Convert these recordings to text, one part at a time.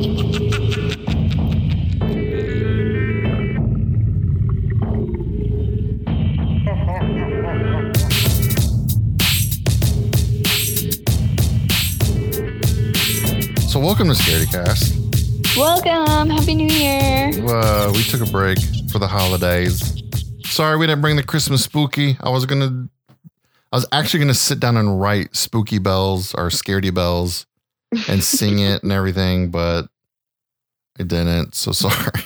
So, welcome to ScaredyCast. Welcome. Happy New Year. Uh, we took a break for the holidays. Sorry, we didn't bring the Christmas spooky. I was gonna, I was actually gonna sit down and write spooky bells or scaredy bells and sing it and everything, but I didn't. So sorry.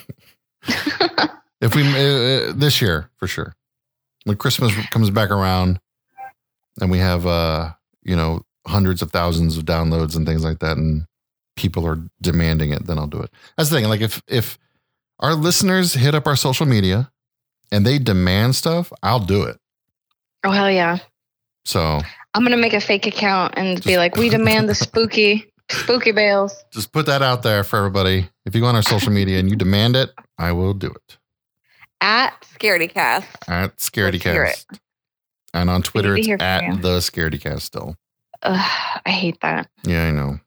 if we uh, this year for sure, when Christmas comes back around, and we have uh, you know, hundreds of thousands of downloads and things like that, and people are demanding it, then I'll do it. That's the thing. Like if if our listeners hit up our social media and they demand stuff, I'll do it. Oh hell yeah! So I'm gonna make a fake account and be like, "We demand the spooky, spooky bales." just put that out there for everybody. If you go on our social media and you demand it, I will do it At ScaredyCast. at Let's hear ScaredyCast. it. And on Twitter, it's at you. the ScaredyCast still. Ugh, I hate that. Yeah, I know.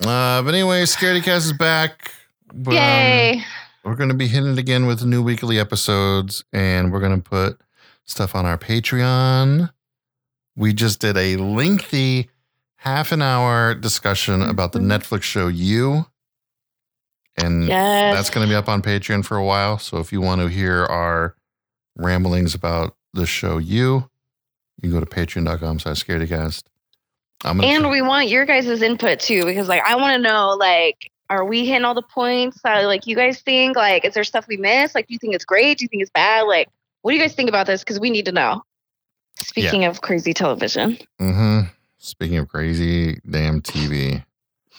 Uh, but anyway, ScaredyCast is back. Um, Yay! We're going to be hitting it again with new weekly episodes, and we're going to put stuff on our Patreon. We just did a lengthy half an hour discussion about the. Netflix show You. And yes. that's going to be up on Patreon for a while. So if you want to hear our ramblings about the show You, you can go to patreon.com slash scaredycast. I'm and try- we want your guys' input too, because like I want to know, like, are we hitting all the points that like you guys think? Like, is there stuff we missed? Like, do you think it's great? Do you think it's bad? Like, what do you guys think about this? Because we need to know. Speaking of crazy television, hmm Speaking of crazy damn TV.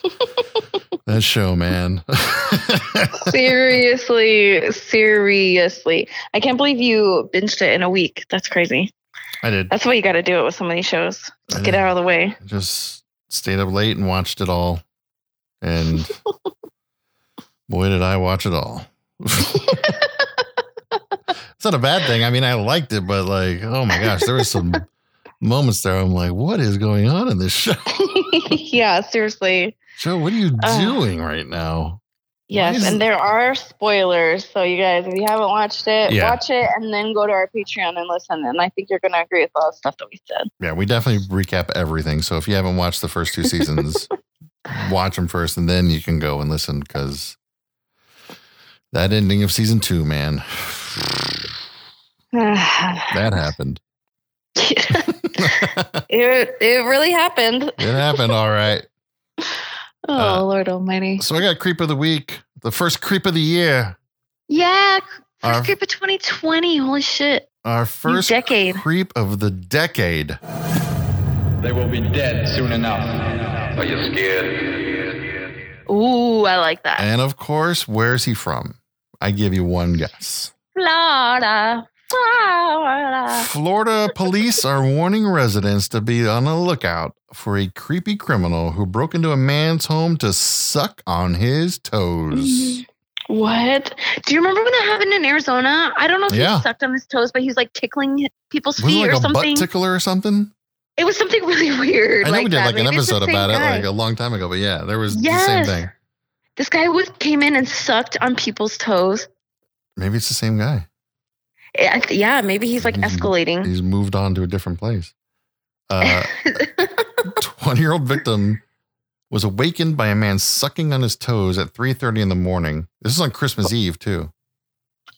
that show, man. seriously, seriously, I can't believe you binged it in a week. That's crazy. I did. That's why you got to do it with some of these shows. Just get out of the way. Just stayed up late and watched it all. And boy, did I watch it all. it's not a bad thing. I mean, I liked it, but like, oh my gosh, there was some moments there. I'm like, what is going on in this show? yeah, seriously. Joe, what are you Ugh. doing right now? Yes, and there are spoilers. So you guys, if you haven't watched it, Yeah. watch it and then go to our Patreon and listen. And I think you're going to agree with all the stuff that we said. Yeah, we definitely recap everything. So if you haven't watched the first two seasons, watch them first and then you can go and listen because that ending of season two, man, that happened. it it really happened. It happened, all right. Oh Uh, Lord Almighty! So I got creep of the week, the first creep of the year, Yeah, first Our- group of 2020. Holy shit! our New first decade. creep of the decade. They will be dead soon enough. Are you scared? Ooh, I like that. And of course, where's he from? I give you one guess. Florida, Florida. Police are warning residents to be on the lookout for a creepy criminal who broke into a man's home to suck on his toes. What? Do you remember when that happened in Arizona? I don't know if Yeah. he sucked on his toes, but he was like tickling people's Was it feet like or a something. butt tickler or something? It was something really weird. I know like we did that. like an Maybe it's episode about it like a long time ago, but yeah, there was the same thing. This guy was came in and sucked on people's toes. Maybe it's the same guy. Yeah, maybe he's like He's- escalating. He's moved on to a different place. Uh, 20 year old victim was awakened by a man sucking on his toes at 3.30 in the morning. This is on Christmas Eve, too.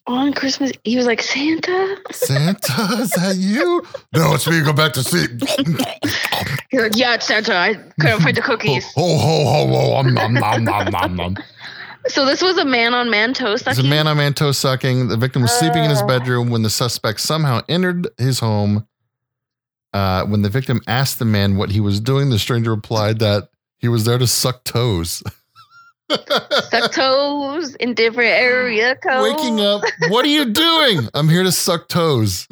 on Christmas, he was like Santa. Santa, is that you? No, it's me. Go back to sleep. He's like, yeah, it's Santa. I couldn't find the cookies. Ho, ho, ho, ho. Um, nom, nom, nom, nom, nom. So this was a man on man toe It's a man on man toe sucking. The victim was sleeping in his bedroom when the suspect somehow entered his home. Uh, when the victim asked the man what he was doing, the stranger replied that he was there to suck toes. Suck toes in different area codes. Waking up, what are you doing? I'm here to suck toes.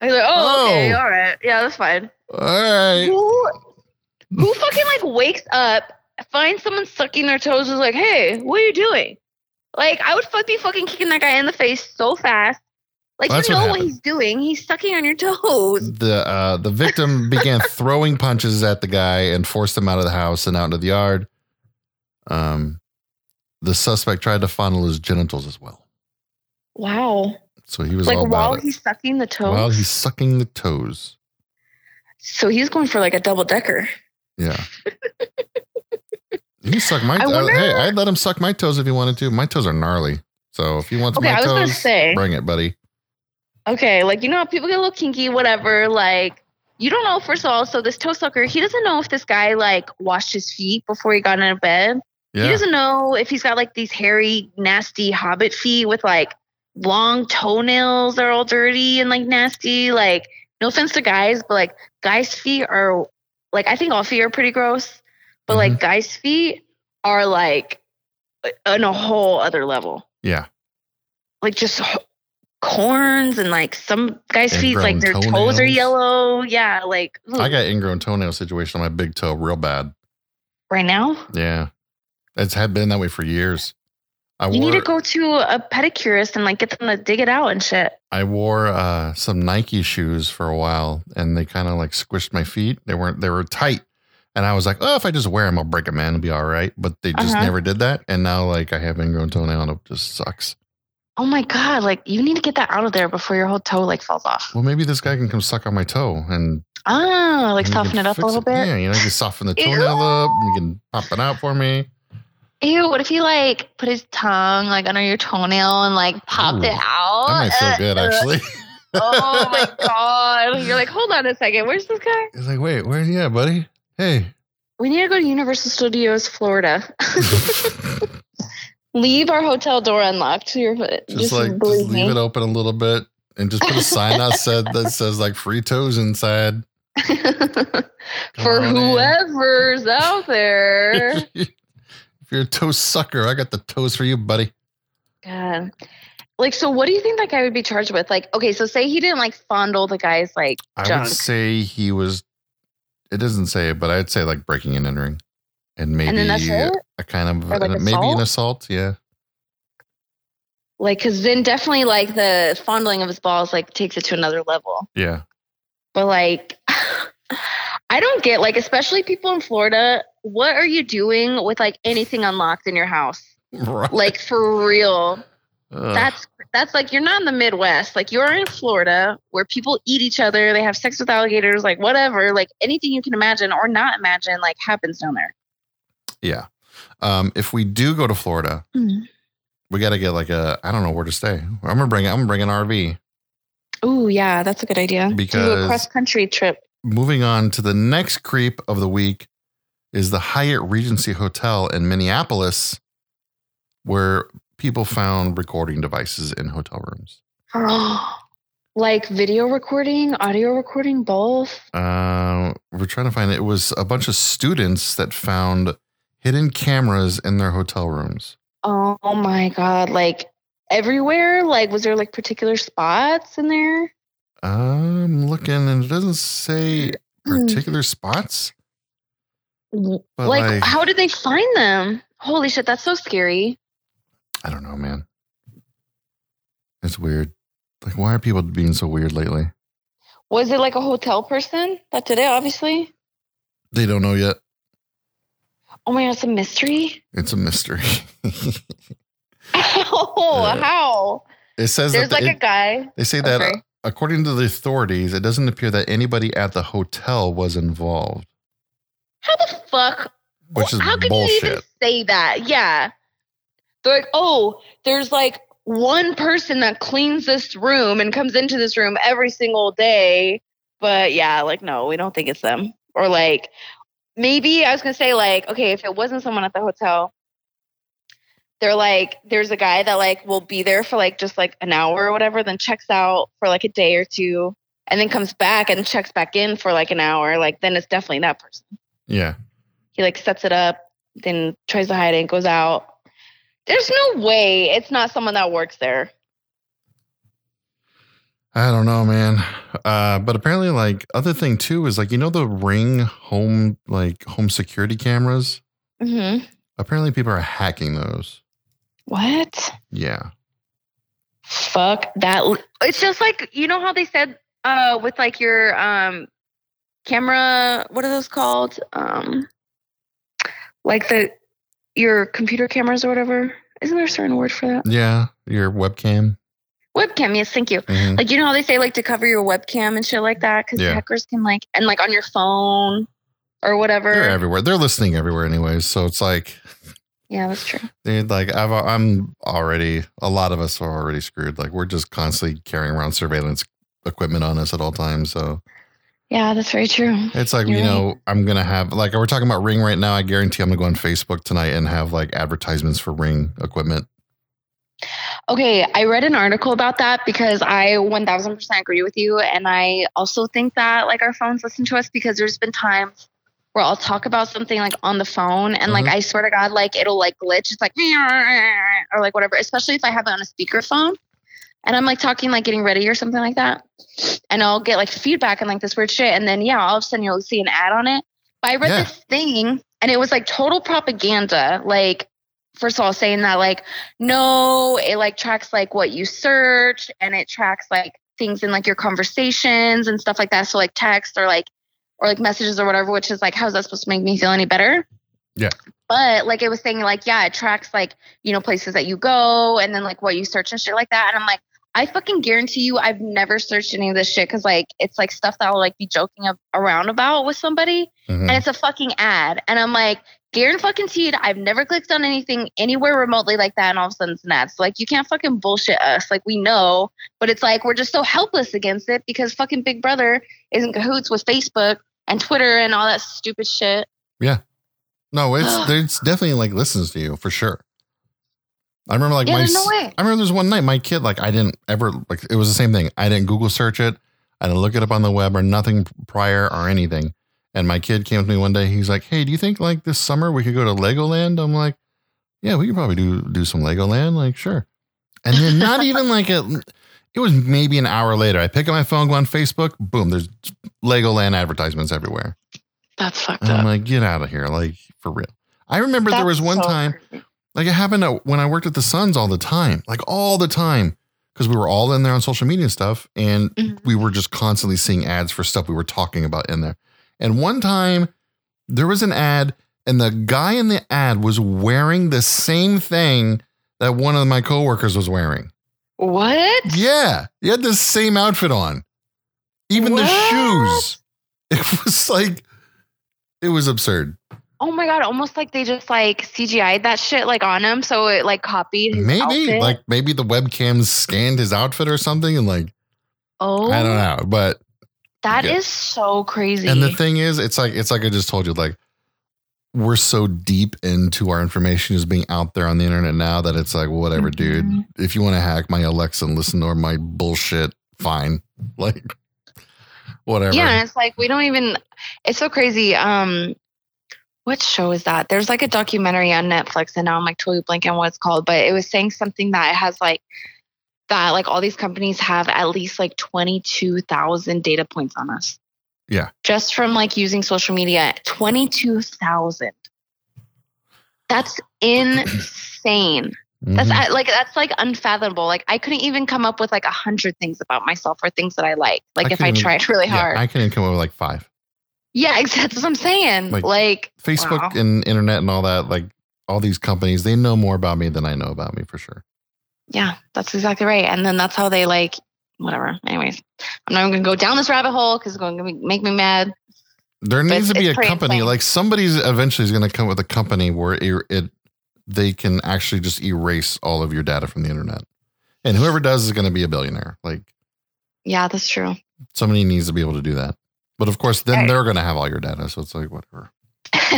I was like, oh, okay, Oh. all right, yeah, that's fine. All right. Who, who fucking like wakes up, finds someone sucking their toes, is like, hey, what are you doing? Like, I would fuck be fucking kicking that guy in the face so fast. Like, That's you know what happened. he's doing. He's sucking on your toes. The uh, the victim began throwing punches at the guy and forced him out of the house and out into the yard. Um, the suspect tried to fondle his genitals as well. Wow. So he was like while it. he's sucking the toes. While he's sucking the toes. so he's going for like a double decker. Yeah. he my I uh, Hey, I'd let him suck my toes if he wanted to. My toes are gnarly. So if he wants Okay, my I was gonna toes, say. bring it, buddy. Okay, like you know how people get a little kinky, whatever. Like you don't know. First of all, so this toe sucker, he doesn't know if this guy like washed his feet before he got into bed. Yeah. He doesn't know if he's got like these hairy, nasty hobbit feet with like long toenails that are all dirty and like nasty. Like, no offense to guys, but like guys' feet are like I think all feet are pretty gross, but like guys' feet are like on a whole other level. Yeah. Like just corns and like some guys' feet, like their Ingrown toes are yellow. Yeah, like I got ingrown toenail situation on my big toe real bad. right now. Yeah. It's had been that way for years. I You wore need to go to a pedicurist and like get them to dig it out and shit. I wore uh, some Nike shoes for a while and they kind of like squished my feet. They weren't they were tight. And I was like, oh, if I just wear them, I'll break them in and be all right. But they just Uh-huh. never did that. And now like I have ingrown toenail and it just sucks. Oh my god! Like you need to get that out of there before your whole toe like falls off. Well, maybe this guy can come suck on my toe and Ah, like and soften it up a little bit. Yeah, you know, you can soften the toenail up. and You can pop it out for me. Ew! What if he like put his tongue like under your toenail and like popped Ooh, it out? That might feel Uh, good, uh, actually. oh my god! You're like, hold on a second. Where's this guy? It's like, wait, where's he at, buddy? Hey. We need to go to Universal Studios, Florida. leave our hotel door unlocked. Your just, just, like just leave me. it open a little bit and just put a sign outside that says like free toes inside. For on in. whoever's out there. if you're a toe sucker, I got the toes for you, buddy. God. Like, so what do you think that guy would be charged with? Like, okay, so say he didn't like fondle the guy's like I junk. would say he was. It doesn't say it, but I'd say like breaking and entering, and maybe and then a kind of like, maybe an assault? assault. Yeah, Like, cause then definitely like the fondling of his balls like takes it to another level. yeah. But like, I don't get like, especially people in Florida. What are you doing with like anything unlocked in your house? Right. Like for real. Ugh. That's that's like you're not in the Midwest. Like you're in Florida where people eat each other, they have sex with alligators, like whatever. Like anything you can imagine or not imagine, like happens down there. yeah. Um, if we do go to Florida, we got to get like a. I don't know where to stay. I'm gonna bring. I'm gonna bring an RV. Oh yeah, that's a good idea. Do a Because- cross country trip. Moving on to the next creep of the week is the Hyatt Regency Hotel in Minneapolis, where people found recording devices in hotel rooms. like video recording, audio recording, both. Uh, we're trying to find it. It was a bunch of students that found hidden cameras in their hotel rooms. Oh my god, like everywhere? Like was there like particular spots in there? I'm looking and it doesn't say Hmm. particular spots. Like, like, how did they find them? Holy shit, that's so scary. I don't know, man. It's weird. Like, why are people being so weird lately? Was it like a hotel person that did it, obviously? They don't know yet. Oh my god, it's a mystery. It's a mystery. Oh, Yeah. how? it says There's that like it- a guy. they say oh, that Okay. Uh, according to the authorities, it doesn't appear that anybody at the hotel was involved, How the fuck? which is how could you even say that? Yeah. They're like, oh, there's like one person that cleans this room and comes into this room every single day. But yeah, like, no, we don't think it's them. Or like, maybe I was going to say, like, okay, if it wasn't someone at the hotel, they're like, there's a guy that like will be there for like just like an hour or whatever, then checks out for like a day or two, and then comes back and checks back in for like an hour. Like, then it's definitely that person Yeah. he like sets it up, then tries to hide it, and goes out. There's no way it's not someone that works there. I don't know, man. Uh, but apparently, like other thing too is like you know the Ring home like home security cameras. Mm-hmm. Apparently, people are hacking those. What? Yeah. Fuck that. It's just like you know how they said uh with like your um camera. What are those called? Um, like the your computer cameras or whatever. Isn't there a certain word for that? Yeah, your webcam. Webcam, yes, thank you. Mhm. Like you know how they say like to cover your webcam and shit like that because Yeah. hackers can like and like on your phone or whatever. They're everywhere. They're listening everywhere, anyways. So it's like, Yeah, that's true. Dude, like I've, I'm already. A lot of us are already screwed. Like we're just constantly carrying around surveillance equipment on us at all times. So Yeah, that's very true. it's like You're you know, I'm gonna have like we're talking about Ring right now. I guarantee I'm gonna go on Facebook tonight and have like advertisements for Ring equipment. Okay, I read an article about that because I 1000% agree with you. And I also think that like our phones listen to us because there's been times where I'll talk about something like on the phone and like mm-hmm. I swear to God, like it'll like glitch. It's like, or like whatever, especially if I have it on a speakerphone and I'm like talking, like getting ready or something like that. And I'll get like feedback and like this weird shit. And then, yeah, all of a sudden you'll see an ad on it. But I read Yeah. this thing and it was like total propaganda. Like, first of all, saying that like, no, it like tracks like what you search and it tracks like things in like your conversations and stuff like that. So like text or like or like messages or whatever, which is like, how's that supposed to make me feel any better? Yeah. But like it was saying like, yeah, it tracks like, you know, places that you go and then like what you search and shit like that. And I'm like, I fucking guarantee you I've never searched any of this shit because like it's like stuff that I'll like be joking around about with somebody Mhm. and it's a fucking ad. And I'm like, Garen fucking teed. I've never clicked on anything anywhere remotely like that, and all of a sudden it's an ad. So like, you can't fucking bullshit us. Like we know, but it's like we're just so helpless against it because fucking Big Brother is in cahoots with Facebook and Twitter and all that stupid shit. Yeah. No, it's it's definitely like listens to you for sure. I remember like Yeah, my no way. I remember there's one night my kid like I didn't ever like it was the same thing. I didn't Google search it. I didn't look it up on the web or nothing prior or anything. And my kid came to me one day. He's like, "Hey, do you think like this summer we could go to Legoland?" I'm like, "Yeah, we could probably do do some Legoland. Like, sure." And then not even like a. It was maybe an hour later. I pick up my phone, go on Facebook. Boom! There's Legoland advertisements everywhere. That's fucked And I'm up. like, get out of here, like for real. I remember there was one so time, crazy. Like it happened when I worked at the Suns all the time, like all the time, because we were all in there on social media and stuff, and Mhm. we were just constantly seeing ads for stuff we were talking about in there. And one time, there was an ad, and the guy in the ad was wearing the same thing that one of my coworkers was wearing. What? Yeah, he had the same outfit on, even the shoes. It was like, it was absurd. Oh my god! Almost like they just like CGI'd that shit like on him, so it like copied his maybe outfit. like maybe the webcams scanned his outfit or something and like oh, i don't know but That is Yeah. so crazy. and the thing is it's like it's like i just told you like we're so deep into our information is being out there on the internet now that it's like well, whatever dude Mhm. if you want to hack my alexa and listen to my bullshit fine like whatever Yeah, it's like we don't even. It's so crazy. Um, what show is that? There's like a documentary on Netflix, and now I'm like totally blanking on what it's called. But it was saying something that it has like that, like all these companies have at least like twenty two thousand data points on us. Yeah. just from like using social media, twenty two thousand. That's insane. That's Mhm. I- like that's like unfathomable. Like I couldn't even come up with like a hundred things about myself or things that I like. Like I if I tried really yeah, hard. i can come up with like five Yeah, exactly. That's what I'm saying. Like, Like, facebook wow. and internet and all that like all these companies they know more about me than i know about me for sure yeah, that's exactly right. And then that's how they like, whatever. Anyways, I'm not gonna go down this rabbit hole because it's going to make me mad. There But needs to be a company insane. like somebody's eventually is going to come with a company where it, it they can actually just erase all of your data from the internet, and whoever does is going to be a billionaire. Like Yeah, that's true. somebody needs to be able to do that. But of course, then Right. they're going to have all your data, so it's like whatever.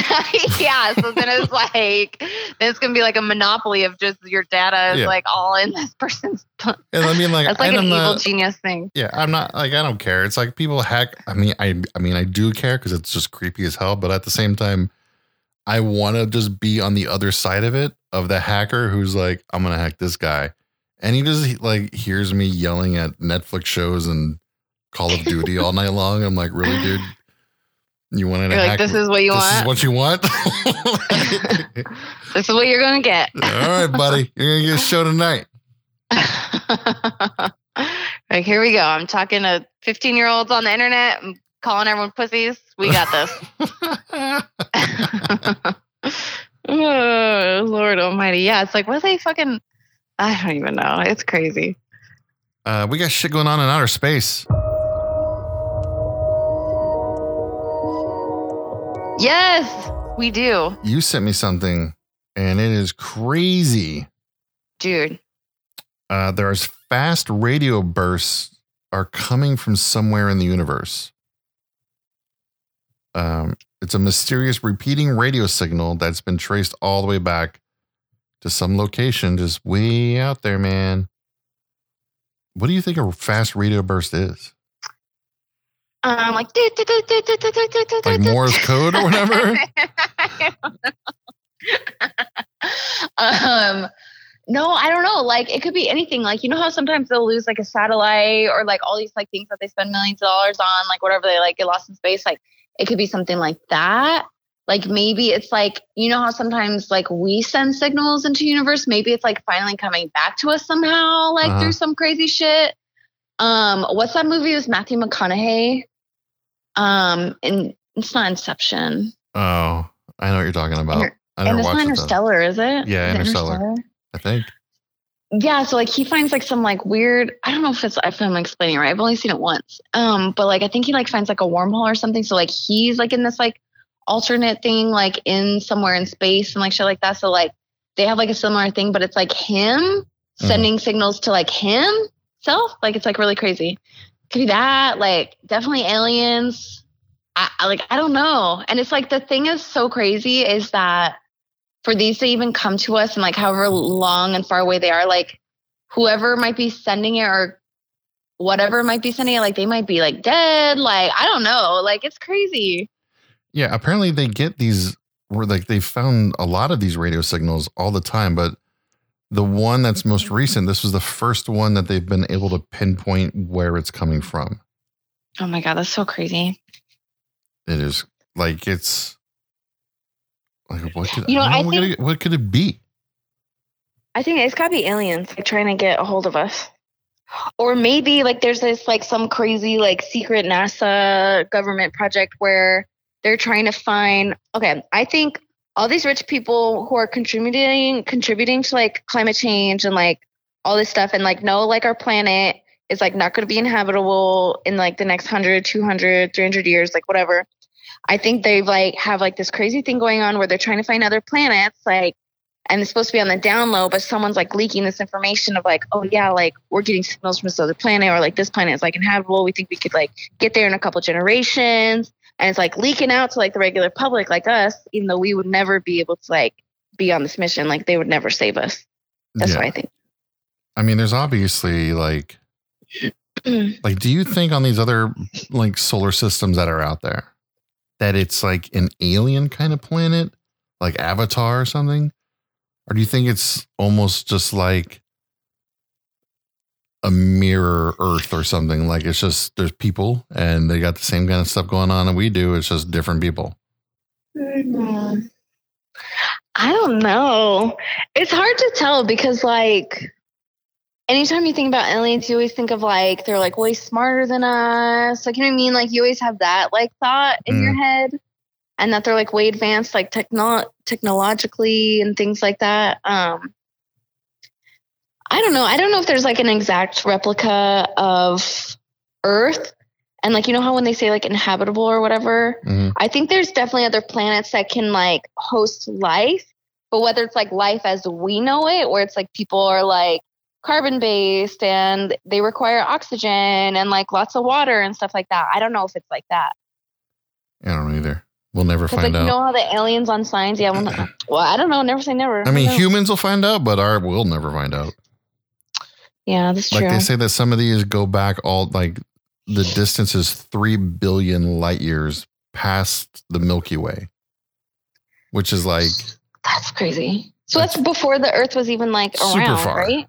yeah. So then it's like, then it's gonna be like a monopoly of just your data is Yeah. like all in this person's. And I mean, like, That's like an evil not, genius thing. yeah, I'm not like I don't care. It's like people hack. I mean, I I mean, I do care because it's just creepy as hell. But at the same time, I want to just be on the other side of it of the hacker who's like, I'm gonna hack this guy, and he just like hears me yelling at Netflix shows and Call of Duty all night long. I'm like, really, dude? You wanted to You're hack? like, this me? is what you this want. is what you want. this is what you're gonna get. all right, buddy, you're gonna get a show tonight. like here we go. I'm talking to 15 year olds on the internet. I'm calling everyone pussies. We got this. Oh, Lord Almighty. Yeah, it's like what they fucking. I don't even know. It's crazy. Uh, we got shit going on in outer space. Yes, we do, You sent me something, and it is crazy. dude. Uh, there's fast radio bursts are coming from somewhere in the universe. Um, it's a mysterious repeating radio signal that's been traced all the way back to some location just way out there, man. What do you think a fast radio burst is? Um, like Like Morse code or whatever? um, no, I don't know. Like it could be anything. Like you know how sometimes they'll lose like a satellite or like all these like things that they spend millions of dollars on, like whatever they like get lost in space. Like it could be something like that. Like maybe it's like you know how sometimes like we send signals into universe. Maybe it's like finally coming back to us somehow, like Uh-huh. through some crazy shit. Um, what's that movie with Matthew McConaughey? Um, and it's not Inception. Oh, I know what you're talking about. Inter- I And never it's not it. though. Interstellar, is it? Yeah, Is it Interstellar. I think. Yeah, so like he finds like some like weird. I don't know if it's if I'm explaining it right. I've only seen it once. Um, but like I think he like finds like a wormhole or something. So like he's like in this like alternate thing, like in somewhere in space and like shit like that. So like they have like a similar thing, but it's like him sending signals to like Like it's like really crazy. Could be that. Like definitely aliens. I, I like I don't know. And it's like the thing is so crazy is that for these to even come to us and like however long and far away they are, like whoever might be sending it or whatever might be sending it, like they might be like dead. Like I don't know. Like it's crazy. Yeah, apparently they get these where like they found a lot of these radio signals all the time, but the one that's most recent, this was the first one that they've been able to pinpoint where it's coming from. Oh my god, that's so crazy. It is like it's like what could You know, I I don't know, what, could it, what could it be? I think it's gotta be aliens like trying to get a hold of us. Or maybe like there's this like some crazy like secret NASA government project where they're trying to find okay, I think all these rich people who are contributing contributing to like climate change and like all this stuff and like know like our planet is like not going to be inhabitable in like the next 100 200 300 years like whatever i think they've like have like this crazy thing going on where they're trying to find other planets like and it's supposed to be on the down low, but someone's like leaking this information of like, oh yeah, like we're getting signals from this other planet, or like this planet is like inhabitable. We think we could like get there in a couple generations, and it's like leaking out to like the regular public, like us, even though we would never be able to like be on this mission. Like they would never save us. That's yeah. what I think. I mean, there's obviously like like do you think on these other like solar systems that are out there that it's like an alien kind of planet, like Avatar or something? Or do you think it's almost just like a mirror Earth or something? Like it's just there's people and they got the same kind of stuff going on that we do. It's just different people. Mm, I don't know. It's hard to tell because like anytime you think about aliens, you always think of like they're like way smarter than us. Like you know what I mean? Like you always have that like thought in your head. And that they're like way advanced like techno technologically and things like that. Um I don't know. I don't know if there's like an exact replica of Earth. And like you know how when they say like inhabitable or whatever, Mhm. I think there's definitely other planets that can like host life, but whether it's like life as we know it, where it's like people are like carbon based and they require oxygen and like lots of water and stuff like that. I don't know if it's like that. I don't know either. We'll never find like out. you know how the aliens on signs, yeah. Well, I don't know. Never say never. I mean, humans will find out, but our we'll never find out. Yeah, that's true. Like they say that some of these go back all like the distance is three billion light years past the Milky Way, which is like that's crazy. So that's before the Earth was even like Super around, far. right?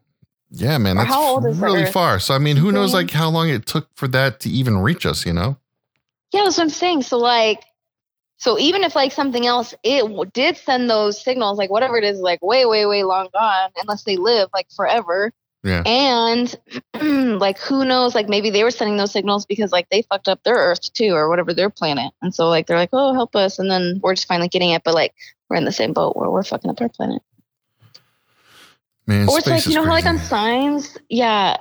yeah, man, Or that's how old is the really far. So I mean, who knows Mhm. like how long it took for that to even reach us? You know? Yeah, that's what I'm saying. So like, so even if like something else, it w- did send those signals, like whatever it is, like way, way, way long gone, unless they live like forever. Yeah. And like who knows, like maybe they were sending those signals because like they fucked up their Earth too or whatever their planet. And so like they're like, Oh, help us and then we're just finally getting it, but like we're in the same boat where we're fucking up our planet. Man, or it's like, you know how like on signs, yeah.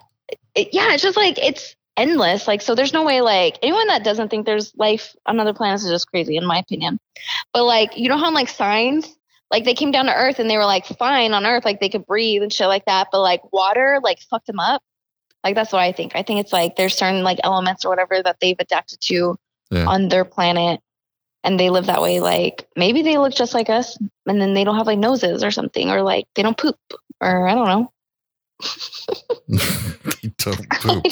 It, yeah, it's just like it's endless. Like so there's no way like anyone that doesn't think there's life on other planets is just crazy in my opinion. But like you know how on like signs like they came down to earth and they were like fine on earth like they could breathe and shit like that but like water like fucked them up like that's what i think i think it's like there's certain like elements or whatever that they've adapted to Yeah. on their planet and they live that way like maybe they look just like us and then they don't have like noses or something or like they don't poop or i don't know They don't poop.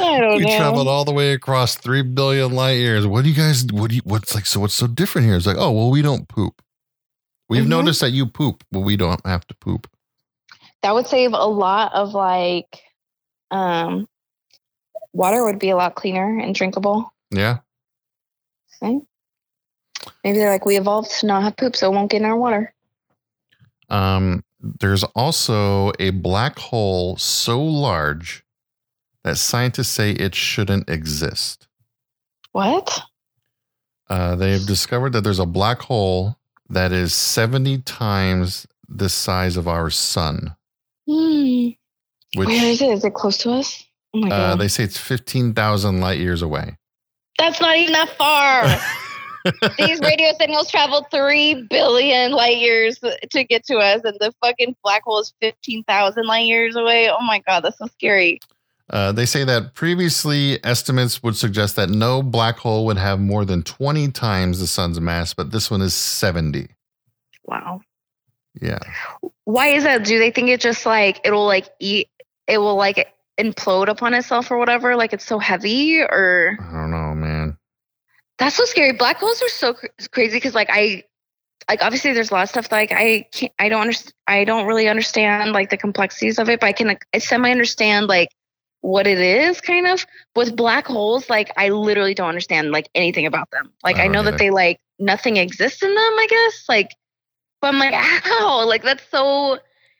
i don't we know traveled all the way across three billion light years. What do you guys? What do you? What's like? So what's so different here? It's like, oh well, we don't poop. We've Mhm. noticed that you poop, but we don't have to poop. that would save a lot of like um water would be a lot cleaner and drinkable Yeah. Maybe they're like, we evolved to not have poop, so it won't get in our water. Um. There's also a black hole so large that scientists say it shouldn't exist. What? Uh, they've discovered that there's a black hole that is 70 times the size of our sun, Hmm. which Where is it? Is it close to us? Oh my uh, they say it's 15,000 light years away. That's not even that far. These radio signals traveled three billion light years to get to us, and the fucking black hole is fifteen thousand light years away. Oh my god, that's so scary. Uh, they say that previously estimates would suggest that no black hole would have more than 20 times the sun's mass, but this one is 70. Wow. Yeah. Why is that? Do they think it just like it'll like eat? It will like implode upon itself or whatever? Like it's so heavy, or I don't know, man. That's so scary. Black holes are so cr- crazy because, like, I, like, obviously, there's a lot of stuff like I can't, I don't understand, I don't really understand like the complexities of it, but I can like, semi understand like what it is, kind of. With black holes, like, I literally don't understand like anything about them. Like, I I, know either. that they like nothing exists in them, I guess. Like, but I'm like, how? Like, that's so.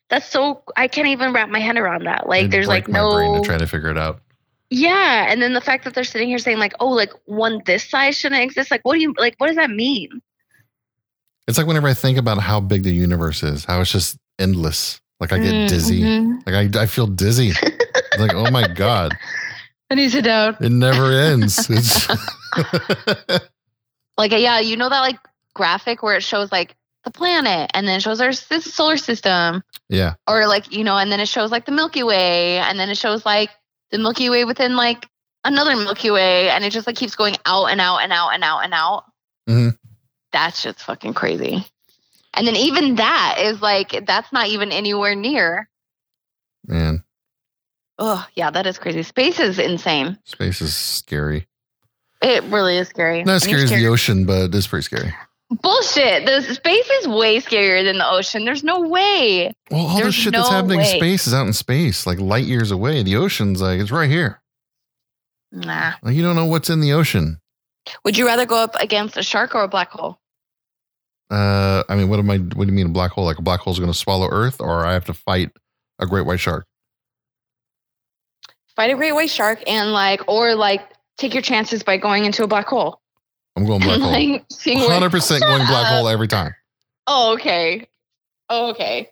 That's so I can't even wrap my head around that. Like, It'd there's like my brain no to try to figure it out. yeah, and then the fact that they're sitting here saying like, "Oh, like one this size shouldn't exist." Like, what do you like? What does that mean? It's like whenever I think about how big the universe is, how it's just endless. Like I get Mm, dizzy. mhm. Like I, I feel dizzy. like, oh my God. I need to sit down. It never ends. It's Like, yeah, you know that like graphic where it shows like the planet, and then it shows our solar system, yeah. or like you know, and then it shows like the Milky Way, and then it shows like the Milky Way within like another Milky Way, and it just like keeps going out and out and out and out and out. Mhm. That's just fucking crazy. And then even that is like that's not even anywhere near. Man, Oh, yeah, that is crazy. Space is insane. space is scary. It really is scary. Not as scary as the ocean, but it's pretty scary. Bullshit. The space is way scarier than the ocean. There's no way. Well, all the shit that's no happening in space is out in space, like light years away. The ocean's like it's right here. Nah. Like you don't know what's in the ocean. Would you rather go up against a shark or a black hole? Uh, I mean, what am I? What do you mean a black hole? Like a black hole's going to swallow Earth, or I have to fight a great white shark? Fight a great white shark and like, or like, take your chances by going into a black hole. I'm going black hole. like, seeing where- Hundred percent going black hole every time. Oh, okay. Oh, okay.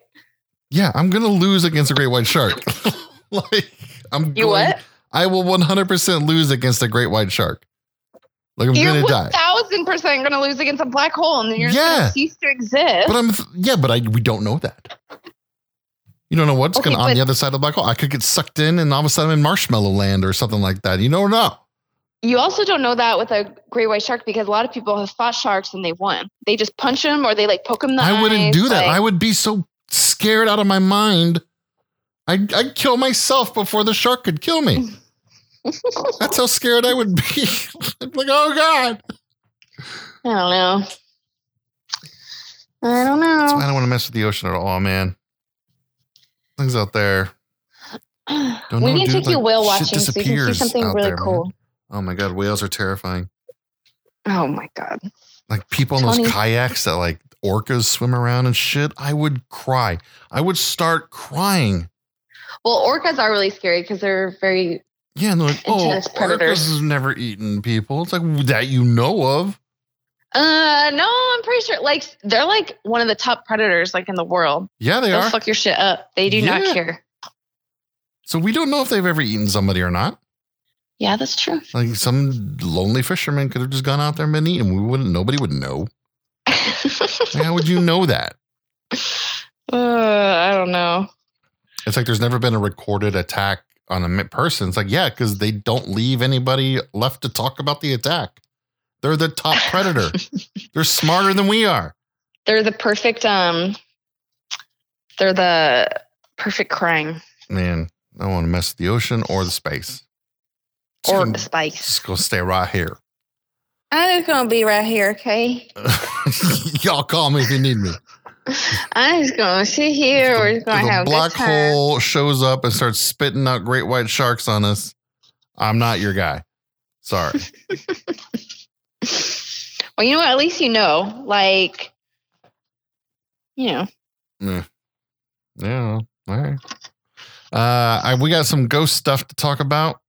Yeah, I'm gonna lose against a great white shark. like I'm You going, what? I will 100% lose against a great white shark. Like I'm You're gonna die. Thousand percent gonna lose against a black hole, and then you're just Yeah. gonna cease to exist. But I'm yeah, but I we don't know that. You don't know what's Okay, going on the other side of the black hole. I could get sucked in, and all of a sudden I'm in marshmallow land or something like that. You don't know. You also don't know that with a great white shark because a lot of people have fought sharks and they've won. They just punch them or they like poke them the I wouldn't do that. like- I would be so scared out of my mind. I'd, I'd kill myself before the shark could kill me. That's how scared I would be like, oh God. I don't know. I don't know. I don't want to mess with the ocean at all, man. Things out there. Don't we know, need to take you whale watching so you can see something really there, man. cool. Oh my God, whales are terrifying. Oh my god. Like people in those kayaks that like orcas swim around and shit. I would cry. I would start crying. Well, orcas are really scary because they're very. Yeah, and they're like, oh, predators. orcas has never eaten people. It's like that you know of. Uh, no, I'm pretty sure. Like they're like one of the top predators like in the world. Yeah, they They'll are. fuck your shit up. They do Yeah. not care. So we don't know if they've ever eaten somebody or not. Yeah, that's true. Like some lonely fisherman could have just gone out there and been eaten. We wouldn't. Nobody would know. How would you know that? uh, I don't know. It's like there's never been a recorded attack on a person. It's like yeah, because they don't leave anybody left to talk about the attack. They're the top predator. They're smarter than we are. They're the perfect. Um, they're the perfect crime Man, I don't want to mess with the ocean or the space. Just or gonna- the spice. just gonna stay right here. I'm just gonna be right here, okay? Y'all call me if you need me. I'm just gonna sit here. We're just gonna if have a black good time. hole shows up and starts spitting out great white sharks on us, I'm not your guy. Sorry. Well, you know what? At least you know. Like, you know. yeah. Yeah. All right. Uh, I, we got some ghost stuff to talk about.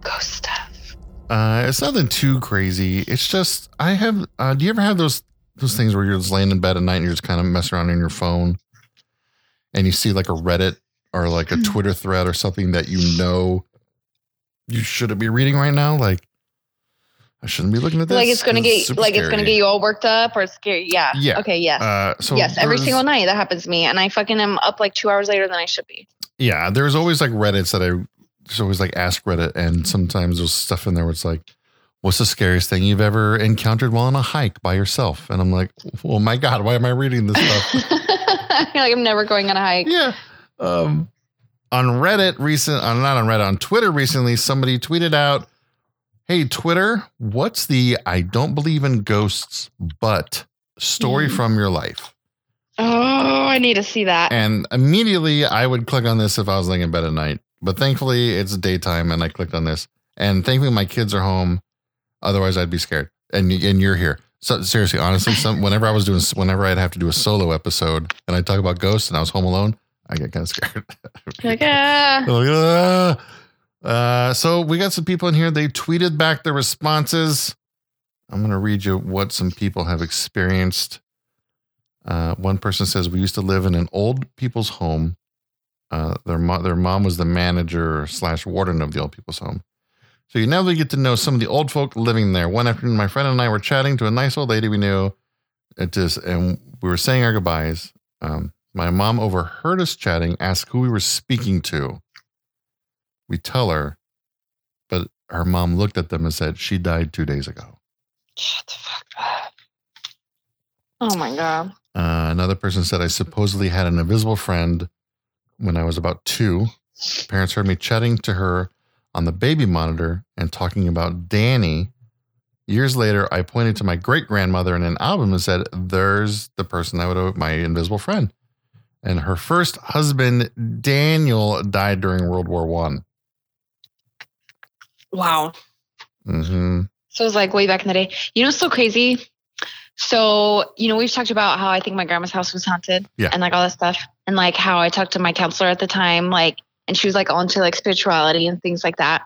Ghost stuff. Uh, it's nothing too crazy. It's just I have. Uh, do you ever have those those things where you're just laying in bed at night and you're just kind of messing around on your phone, and you see like a Reddit or like a Hmm. Twitter thread or something that you know you shouldn't be reading right now? Like, I shouldn't be looking at this. like it's going to get like it's gonna get you all worked up or scary. Yeah. Yeah. Okay. Yes. Uh, so yes. Every single night that happens to me, and I fucking am up like two hours later than I should be. Yeah, there's always like Reddits that I there's always like Ask Reddit, and sometimes there's stuff in there where it's like, "What's the scariest thing you've ever encountered while on a hike by yourself?" And I'm like, "Oh my god, why am I reading this stuff?" I feel like I'm never going on a hike. yeah. Um, on Reddit recent, uh, not on Reddit, on Twitter recently, somebody tweeted out, "Hey Twitter, what's the I don't believe in ghosts, but story Mhm. from your life?" Oh, I need to see that. And immediately I would click on this if I was laying in bed at night. But thankfully it's daytime and I clicked on this. And thankfully my kids are home. Otherwise I'd be scared. And and you're here. So seriously, honestly, some whenever I was doing whenever I'd have to do a solo episode and I talk about ghosts and I was home alone, I get kind of scared. like, ah. Like, "Ah." Uh, so we got some people in here. They tweeted back their responses. I'm going to read you what some people have experienced. Uh, one person says we used to live in an old people's home. Uh, their mo- their mom was the manager slash warden of the old people's home. So you never get to know some of the old folk living there. One afternoon, my friend and I were chatting to a nice old lady we knew. It just and we were saying our goodbyes. Um, my mom overheard us chatting, asked who we were speaking to. We tell her, but her mom looked at them and said she died two days ago. Shut the fuck up. Oh my god. Uh, another person said, I supposedly had an invisible friend when I was about two. Parents heard me chatting to her on the baby monitor and talking about Danny. Years later, I pointed to my great grandmother in an album and said, There's the person I would have my invisible friend. And her first husband, Daniel, died during World War One. Wow. Mm-hmm. So it was like way back in the day. You know, it's so crazy. So, you know, we've talked about how I think my grandma's house was haunted Yeah. and like all that stuff. And like how I talked to my counselor at the time, like, and she was like on to like spirituality and things like that.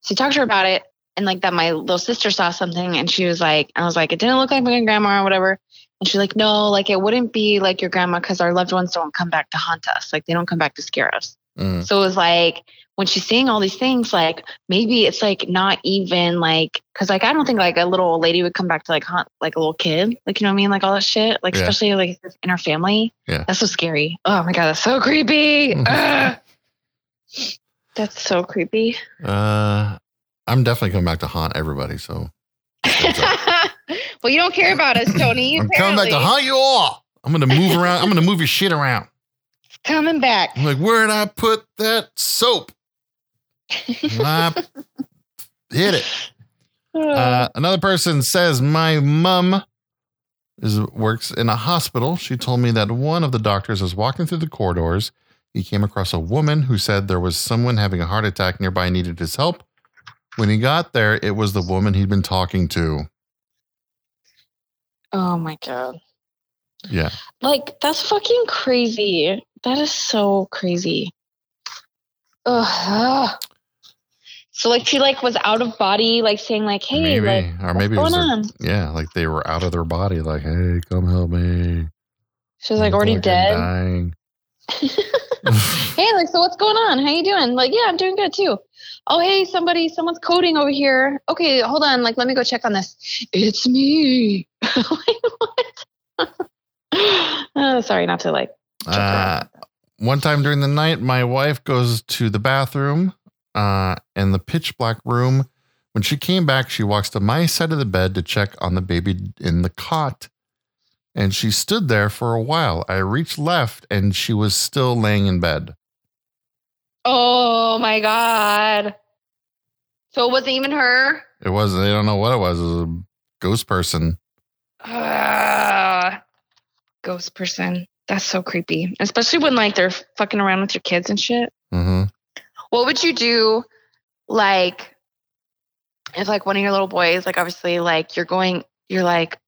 So I talked to her about it and like that my little sister saw something and she was like, I was like, it didn't look like my grandma or whatever. And she's like, no, like it wouldn't be like your grandma because our loved ones don't come back to haunt us. Like they don't come back to scare us. Mm. So it was like when she's seeing all these things, like maybe it's like not even like because like I don't think like a little old lady would come back to like haunt like a little kid, like you know what I mean, like all that shit, like Yeah. especially like in her family. Yeah. that's so scary. Oh my god, that's so creepy. That's so creepy. Uh, I'm definitely coming back to haunt everybody. So well, you don't care about us, Tony. I'm coming back to hunt you all. I'm gonna move around. I'm gonna move your shit around. It's Coming back. I'm like, where'd I put that soap? I hit it. Uh, another person says my mom is works in a hospital. She told me that one of the doctors was walking through the corridors. He came across a woman who said there was someone having a heart attack nearby and needed his help. When he got there, it was the woman he'd been talking to. Oh my god. Yeah. Like that's fucking crazy. That is so crazy. Ugh. So like she like was out of body, like saying like, "Hey, maybe. like or maybe it was their- on?" yeah, like they were out of their body, like, hey, come help me. She was like I'm already dead. Dying. hey, like, so what's going on? How you doing? Like, yeah, I'm doing good too. Oh, hey, somebody, someone's coding over here. Okay, hold on. Like, let me go check on this. It's me. like, what? oh, sorry, not to like. Uh, one time during the night, my wife goes to the bathroom uh, in the pitch black room. When she came back, she walks to my side of the bed to check on the baby in the cot. And she stood there for a while. I reached left and she was still laying in bed. Oh my god. So it wasn't even her. It was, I don't know what it was. It was a ghost person. Ah, ghost person. That's so creepy. Especially when like they're fucking around with your kids and shit. hmm What would you do like if like one of your little boys, like obviously like you're going you're like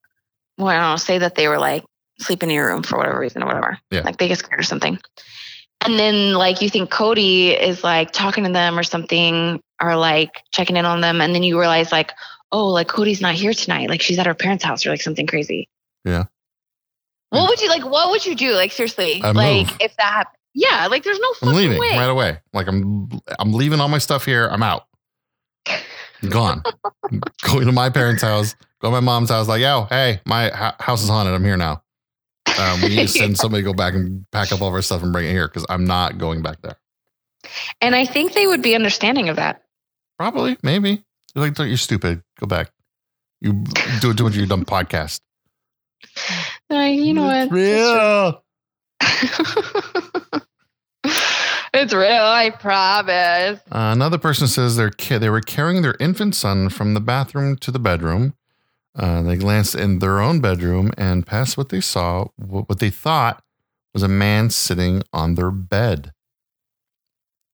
well, I don't know, say that they were like sleeping in your room for whatever reason or whatever. Yeah. Like they get scared or something. And then like you think Cody is like talking to them or something or like checking in on them and then you realize like, oh, like Cody's not here tonight. Like she's at her parents' house or like something crazy. Yeah. What would you like what would you do? Like seriously. I'd like move. if that happened. Yeah, like there's no fucking I'm leaving way. right away. Like I'm, I'm leaving all my stuff here. I'm out. Gone. Going to my parents' house. Go to my mom's house. Like, yo, hey, my ho- house is haunted. I'm here now. Um, we need to send somebody to go back and pack up all of our stuff and bring it here because I'm not going back there. And I think they would be understanding of that. Probably, maybe. You're like, don't you're stupid. Go back. You do do your dumb podcast. Like, you know It's what? real. it's real, I promise. Uh, another person says their kid they were carrying their infant son from the bathroom to the bedroom. Uh, they glanced in their own bedroom and past what they saw, what, they thought was a man sitting on their bed.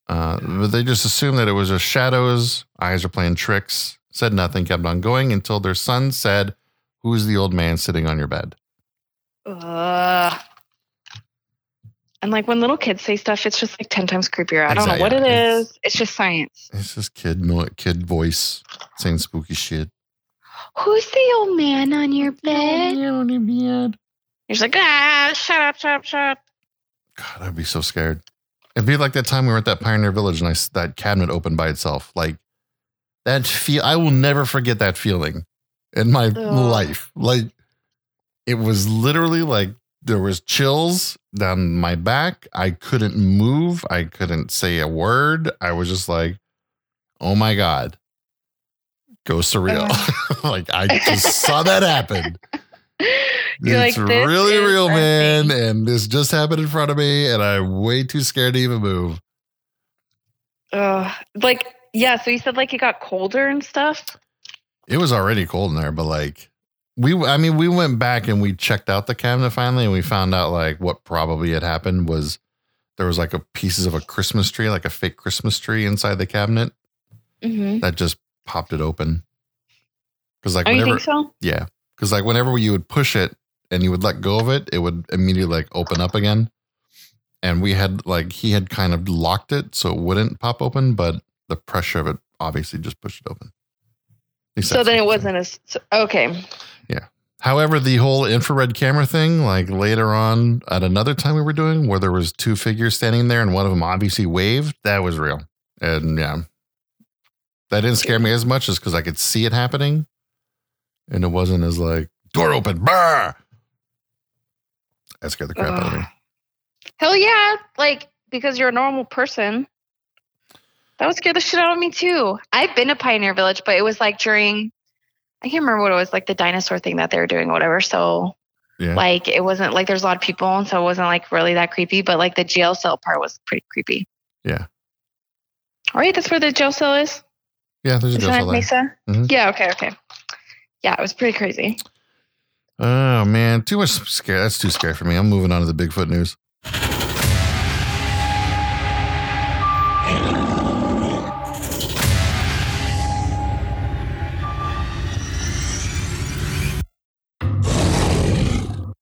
Uh, but they just assumed that it was just shadows, eyes are playing tricks, said nothing, kept on going until their son said, Who's the old man sitting on your bed? Ugh. And like when little kids say stuff, it's just like 10 times creepier. I don't know what it It's- It's just science. It's just kid, kid voice saying spooky shit. Who's the old man on your bed? on your bed. He's like, ah, shut up, shut up, shut up. God, I'd be so scared. It'd be like that time we were at that Pioneer Village and I, s- that cabinet opened by itself. Like that feel, I will never forget that feeling in my Ugh. life. Like it was literally like there was chills down my back. I couldn't move. I couldn't say a word. I was just like, oh my God, go surreal. like I just saw that happen. You're it's like, really real, man. thing." And this just happened in front of me, and I'm way too scared to even move. Ugh. like, yeah, so you said like it got colder and stuff. It was already cold in there, but like we, I mean, we went back and we checked out the cabinet finally, and we found out like what probably had happened was there was like a pieces of a Christmas tree, like a fake Christmas tree inside the cabinet Mm-hmm. that just popped it open. Because like Oh, you whenever, think so? yeah, because like whenever you would push it and you would let go of it, it would immediately like open up again. And we had like he had kind of locked it so it wouldn't pop open, but the pressure of it obviously just pushed it open. So then it wasn't as okay. Yeah. However, the whole infrared camera thing, like later on at another time we were doing, where there was two figures standing there and one of them obviously waved, that was real. And yeah, that didn't scare me as much as because I could see it happening, and it wasn't as like door open, brr. That scared the crap out of me. Hell yeah. Like, because you're a normal person. That would scare the shit out of me too. I've been to Pioneer Village, but it was like during I can't remember what it was, like the dinosaur thing that they were doing or whatever. So Yeah. like it wasn't like there's a lot of people and so it wasn't like really that creepy, but like the jail cell part was pretty creepy. Yeah. All right, that's where the jail cell is. Yeah, there's a Is jail that. Mesa? Mhm. Yeah, okay, okay. Yeah, it was pretty crazy. Oh man, too much scare. That's too scary for me. I'm moving on to the Bigfoot news.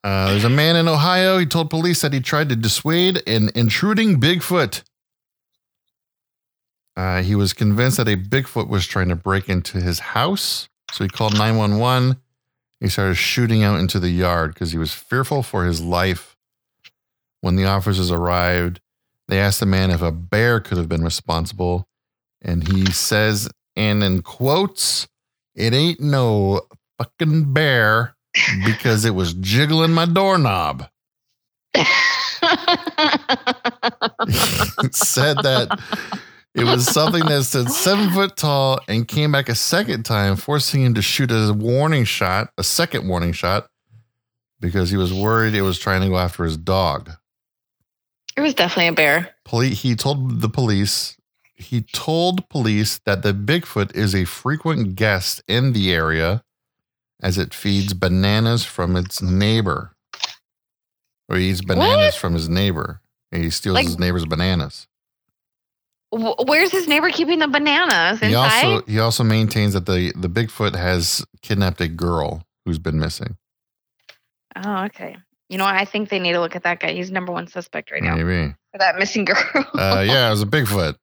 Uh, there's a man in Ohio. He told police that he tried to dissuade an intruding Bigfoot. Uh, he was convinced that a Bigfoot was trying to break into his house. So he called 911. He started shooting out into the yard because he was fearful for his life. When the officers arrived, they asked the man if a bear could have been responsible. And he says, and in quotes, it ain't no fucking bear because it was jiggling my doorknob. said that it was something that stood seven foot tall and came back a second time, forcing him to shoot a warning shot, a second warning shot, because he was worried it was trying to go after his dog. it was definitely a bear. Poli- he told the police he told police that the Bigfoot is a frequent guest in the area as it feeds bananas from its neighbor. Or he eats bananas What? from his neighbor. He steals Like- his neighbor's bananas. Wh- Where's his neighbor keeping the bananas He inside? also he also maintains that the, the Bigfoot has kidnapped a girl who's been missing. oh, okay. You know what? I think they need to look at that guy. He's number one suspect right now Maybe. for that missing girl. Uh, yeah, it was a Bigfoot.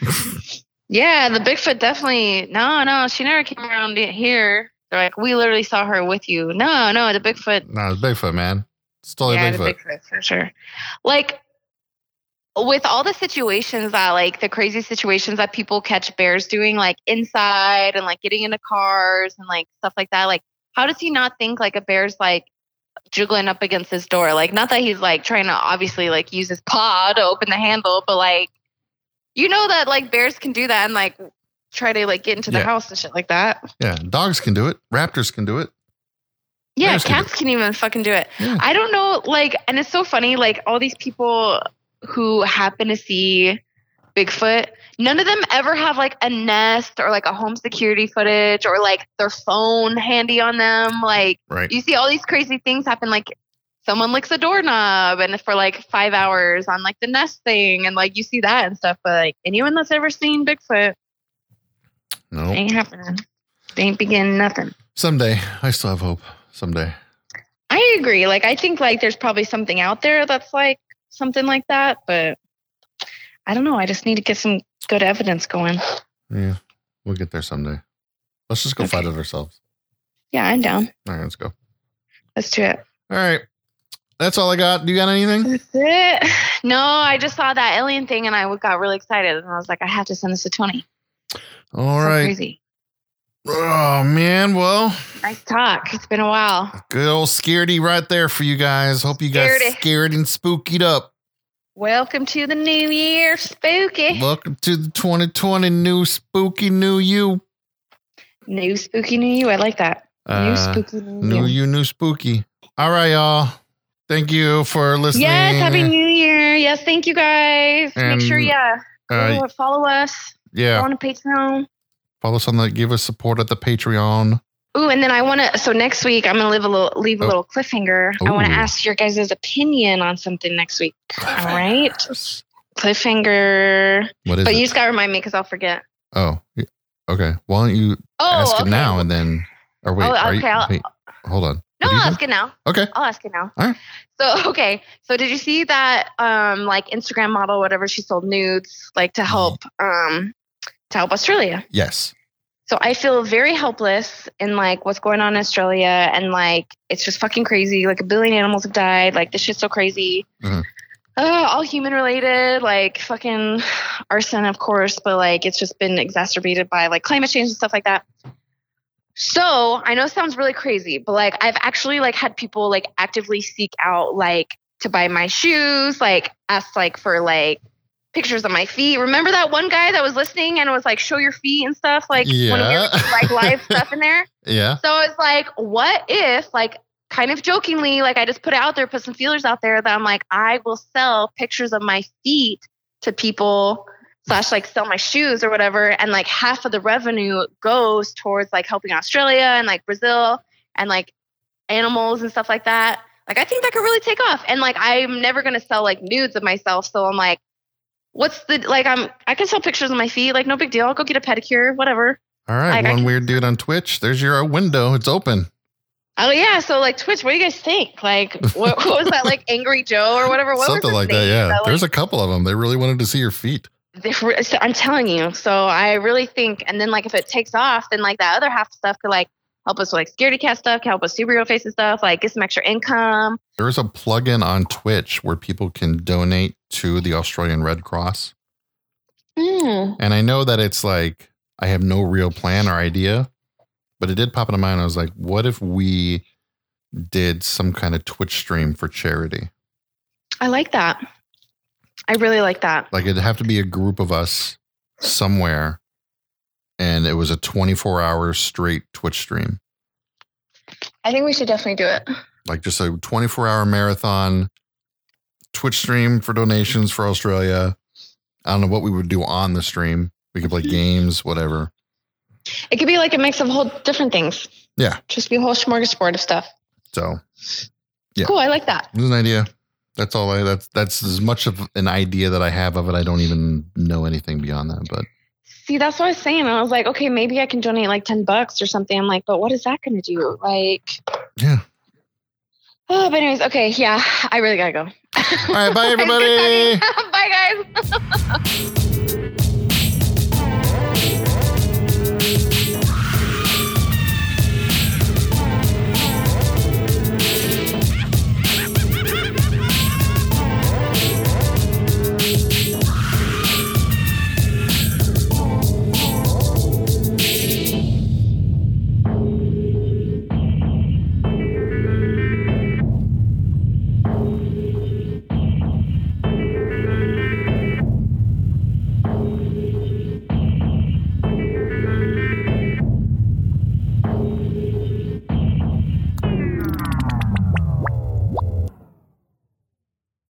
yeah, the Bigfoot definitely. No, no, she never came around here. They're like, we literally saw her with you. No, no, the Bigfoot No, it's Bigfoot, man. It's totally yeah, Bigfoot. Bigfoot for sure. Like with all the situations that like the crazy situations that people catch bears doing, like inside and like getting into cars and like stuff like that. Like, how does he not think like a bear's like jiggling up against his door? Like, not that he's like trying to obviously like use his paw to open the handle, but like you know that like bears can do that and like try to like get into the Yeah. house and shit like that. Yeah, dogs can do it. Raptors can do it. Yeah, Bears can cats can even fucking do it. Yeah. I don't know, like, and it's so funny, like all these people who happen to see Bigfoot, none of them ever have like a nest or like a home security footage or like their phone handy on them. Like Right. you see all these crazy things happen, like someone licks a doorknob and for like five hours on like the nest thing, and like you see that and stuff. But like anyone that's ever seen Bigfoot, No. ain't happening. They ain't begin nothing. Someday. I still have hope. Someday. I agree. Like I think like there's probably something out there that's like something like that, but I don't know. I just need to get some good evidence going. Yeah. We'll get there someday. Let's just go fight it ourselves. Yeah, I'm down. All right, let's go. Let's do it. All right. That's all I got. Do you got anything? That's it. No, I just saw that alien thing and I got really excited and I was like, I have to send this to Tony. All So right. Crazy. Oh man, well, Nice talk. It's been a while. good old scaredy right there for you guys. Hope you guys Scaredy. scared and spookied up. Welcome to the new year, spooky. Welcome to the 2020 new spooky new you. New spooky new you. I like that. New Uh, spooky new, New you. you, new spooky. All right, y'all. Thank you for listening. Yes, happy new year. Yes, thank you guys. Make sure, And, yeah, Uh, follow, follow us. yeah, Go on to Patreon. Follow us on the give us support at the Patreon. Ooh, and then I want to. So next week, I'm gonna leave a little leave a Oh. little cliffhanger. I want to ask your guys' opinion on something next week. All right, cliffhanger. What is But it? you just gotta remind me because I'll forget. oh, okay. Why don't you Oh, ask okay. it now and then? Or wait, Oh, are you, okay, I'll- wait, hold on. No, What do you I'll ask it now. Okay. I'll ask it now. All right. So okay, so did you see that um like Instagram model, whatever she sold nudes like to help um to help Australia? Yes. So I feel very helpless in like what's going on in Australia and like it's just fucking crazy. Like a billion animals have died. Like this shit's so crazy. Mhm. Uh, all human related, like fucking arson, of course, but like it's just been exacerbated by like climate change and stuff like that. So I know it sounds really crazy, but like I've actually like had people like actively seek out like to buy my shoes, like ask like for like pictures of my feet. Remember that one guy that was listening and was like, show your feet and stuff, like when we Yeah. were like live stuff in there. Yeah. So it's like, what if, like, kind of jokingly, like I just put it out there, put some feelers out there that I'm like, I will sell pictures of my feet to people slash like sell my shoes or whatever, and like half of the revenue goes towards like helping Australia and like Brazil and like animals and stuff like that. Like I think that could really take off. And like I'm never gonna sell like nudes of myself, so I'm like, what's the like I'm I can sell pictures of my feet, like no big deal. I'll go get a pedicure, whatever. All right. Like, One can- weird dude on Twitch. There's your uh, window. It's open. Oh yeah, so like Twitch, what do you guys think? Like, what, what was that like, Angry Joe or whatever? What Something like that. Yeah. like, There's a couple of them. They really wanted to see your feet. they so I'm telling you. So I really think, and then like if it takes off, then like that other half stuff could like help us with like ScaredyCast stuff, can help us superhero faces stuff, like get some extra income. There is a plugin on Twitch where people can donate to the Australian Red Cross. Mm. And I know that it's like, I have no real plan or idea, but it did pop into mind. I was like, what if we did some kind of Twitch stream for charity? I like that. I really like that. Like it'd have to be a group of us somewhere. And it was a 24 hour straight Twitch stream, I think we should definitely do it. like just a 24 hour marathon Twitch stream for donations for Australia. I don't know what we would do on the stream. We could play games, whatever. It could be like a mix of whole different things. Yeah. Just be a whole smorgasbord of stuff. So Yeah. Cool. I like that. There's an idea. That's all I that's that's as much of an idea that I have of it. I don't even know anything beyond that. But See, that's what I was saying. I was like, okay, maybe I can donate like 10 bucks or something. I'm like, but what is that going to do? Like, yeah. Oh, but anyways, okay. Yeah, I really got to go. All right, bye everybody. Bye, guys.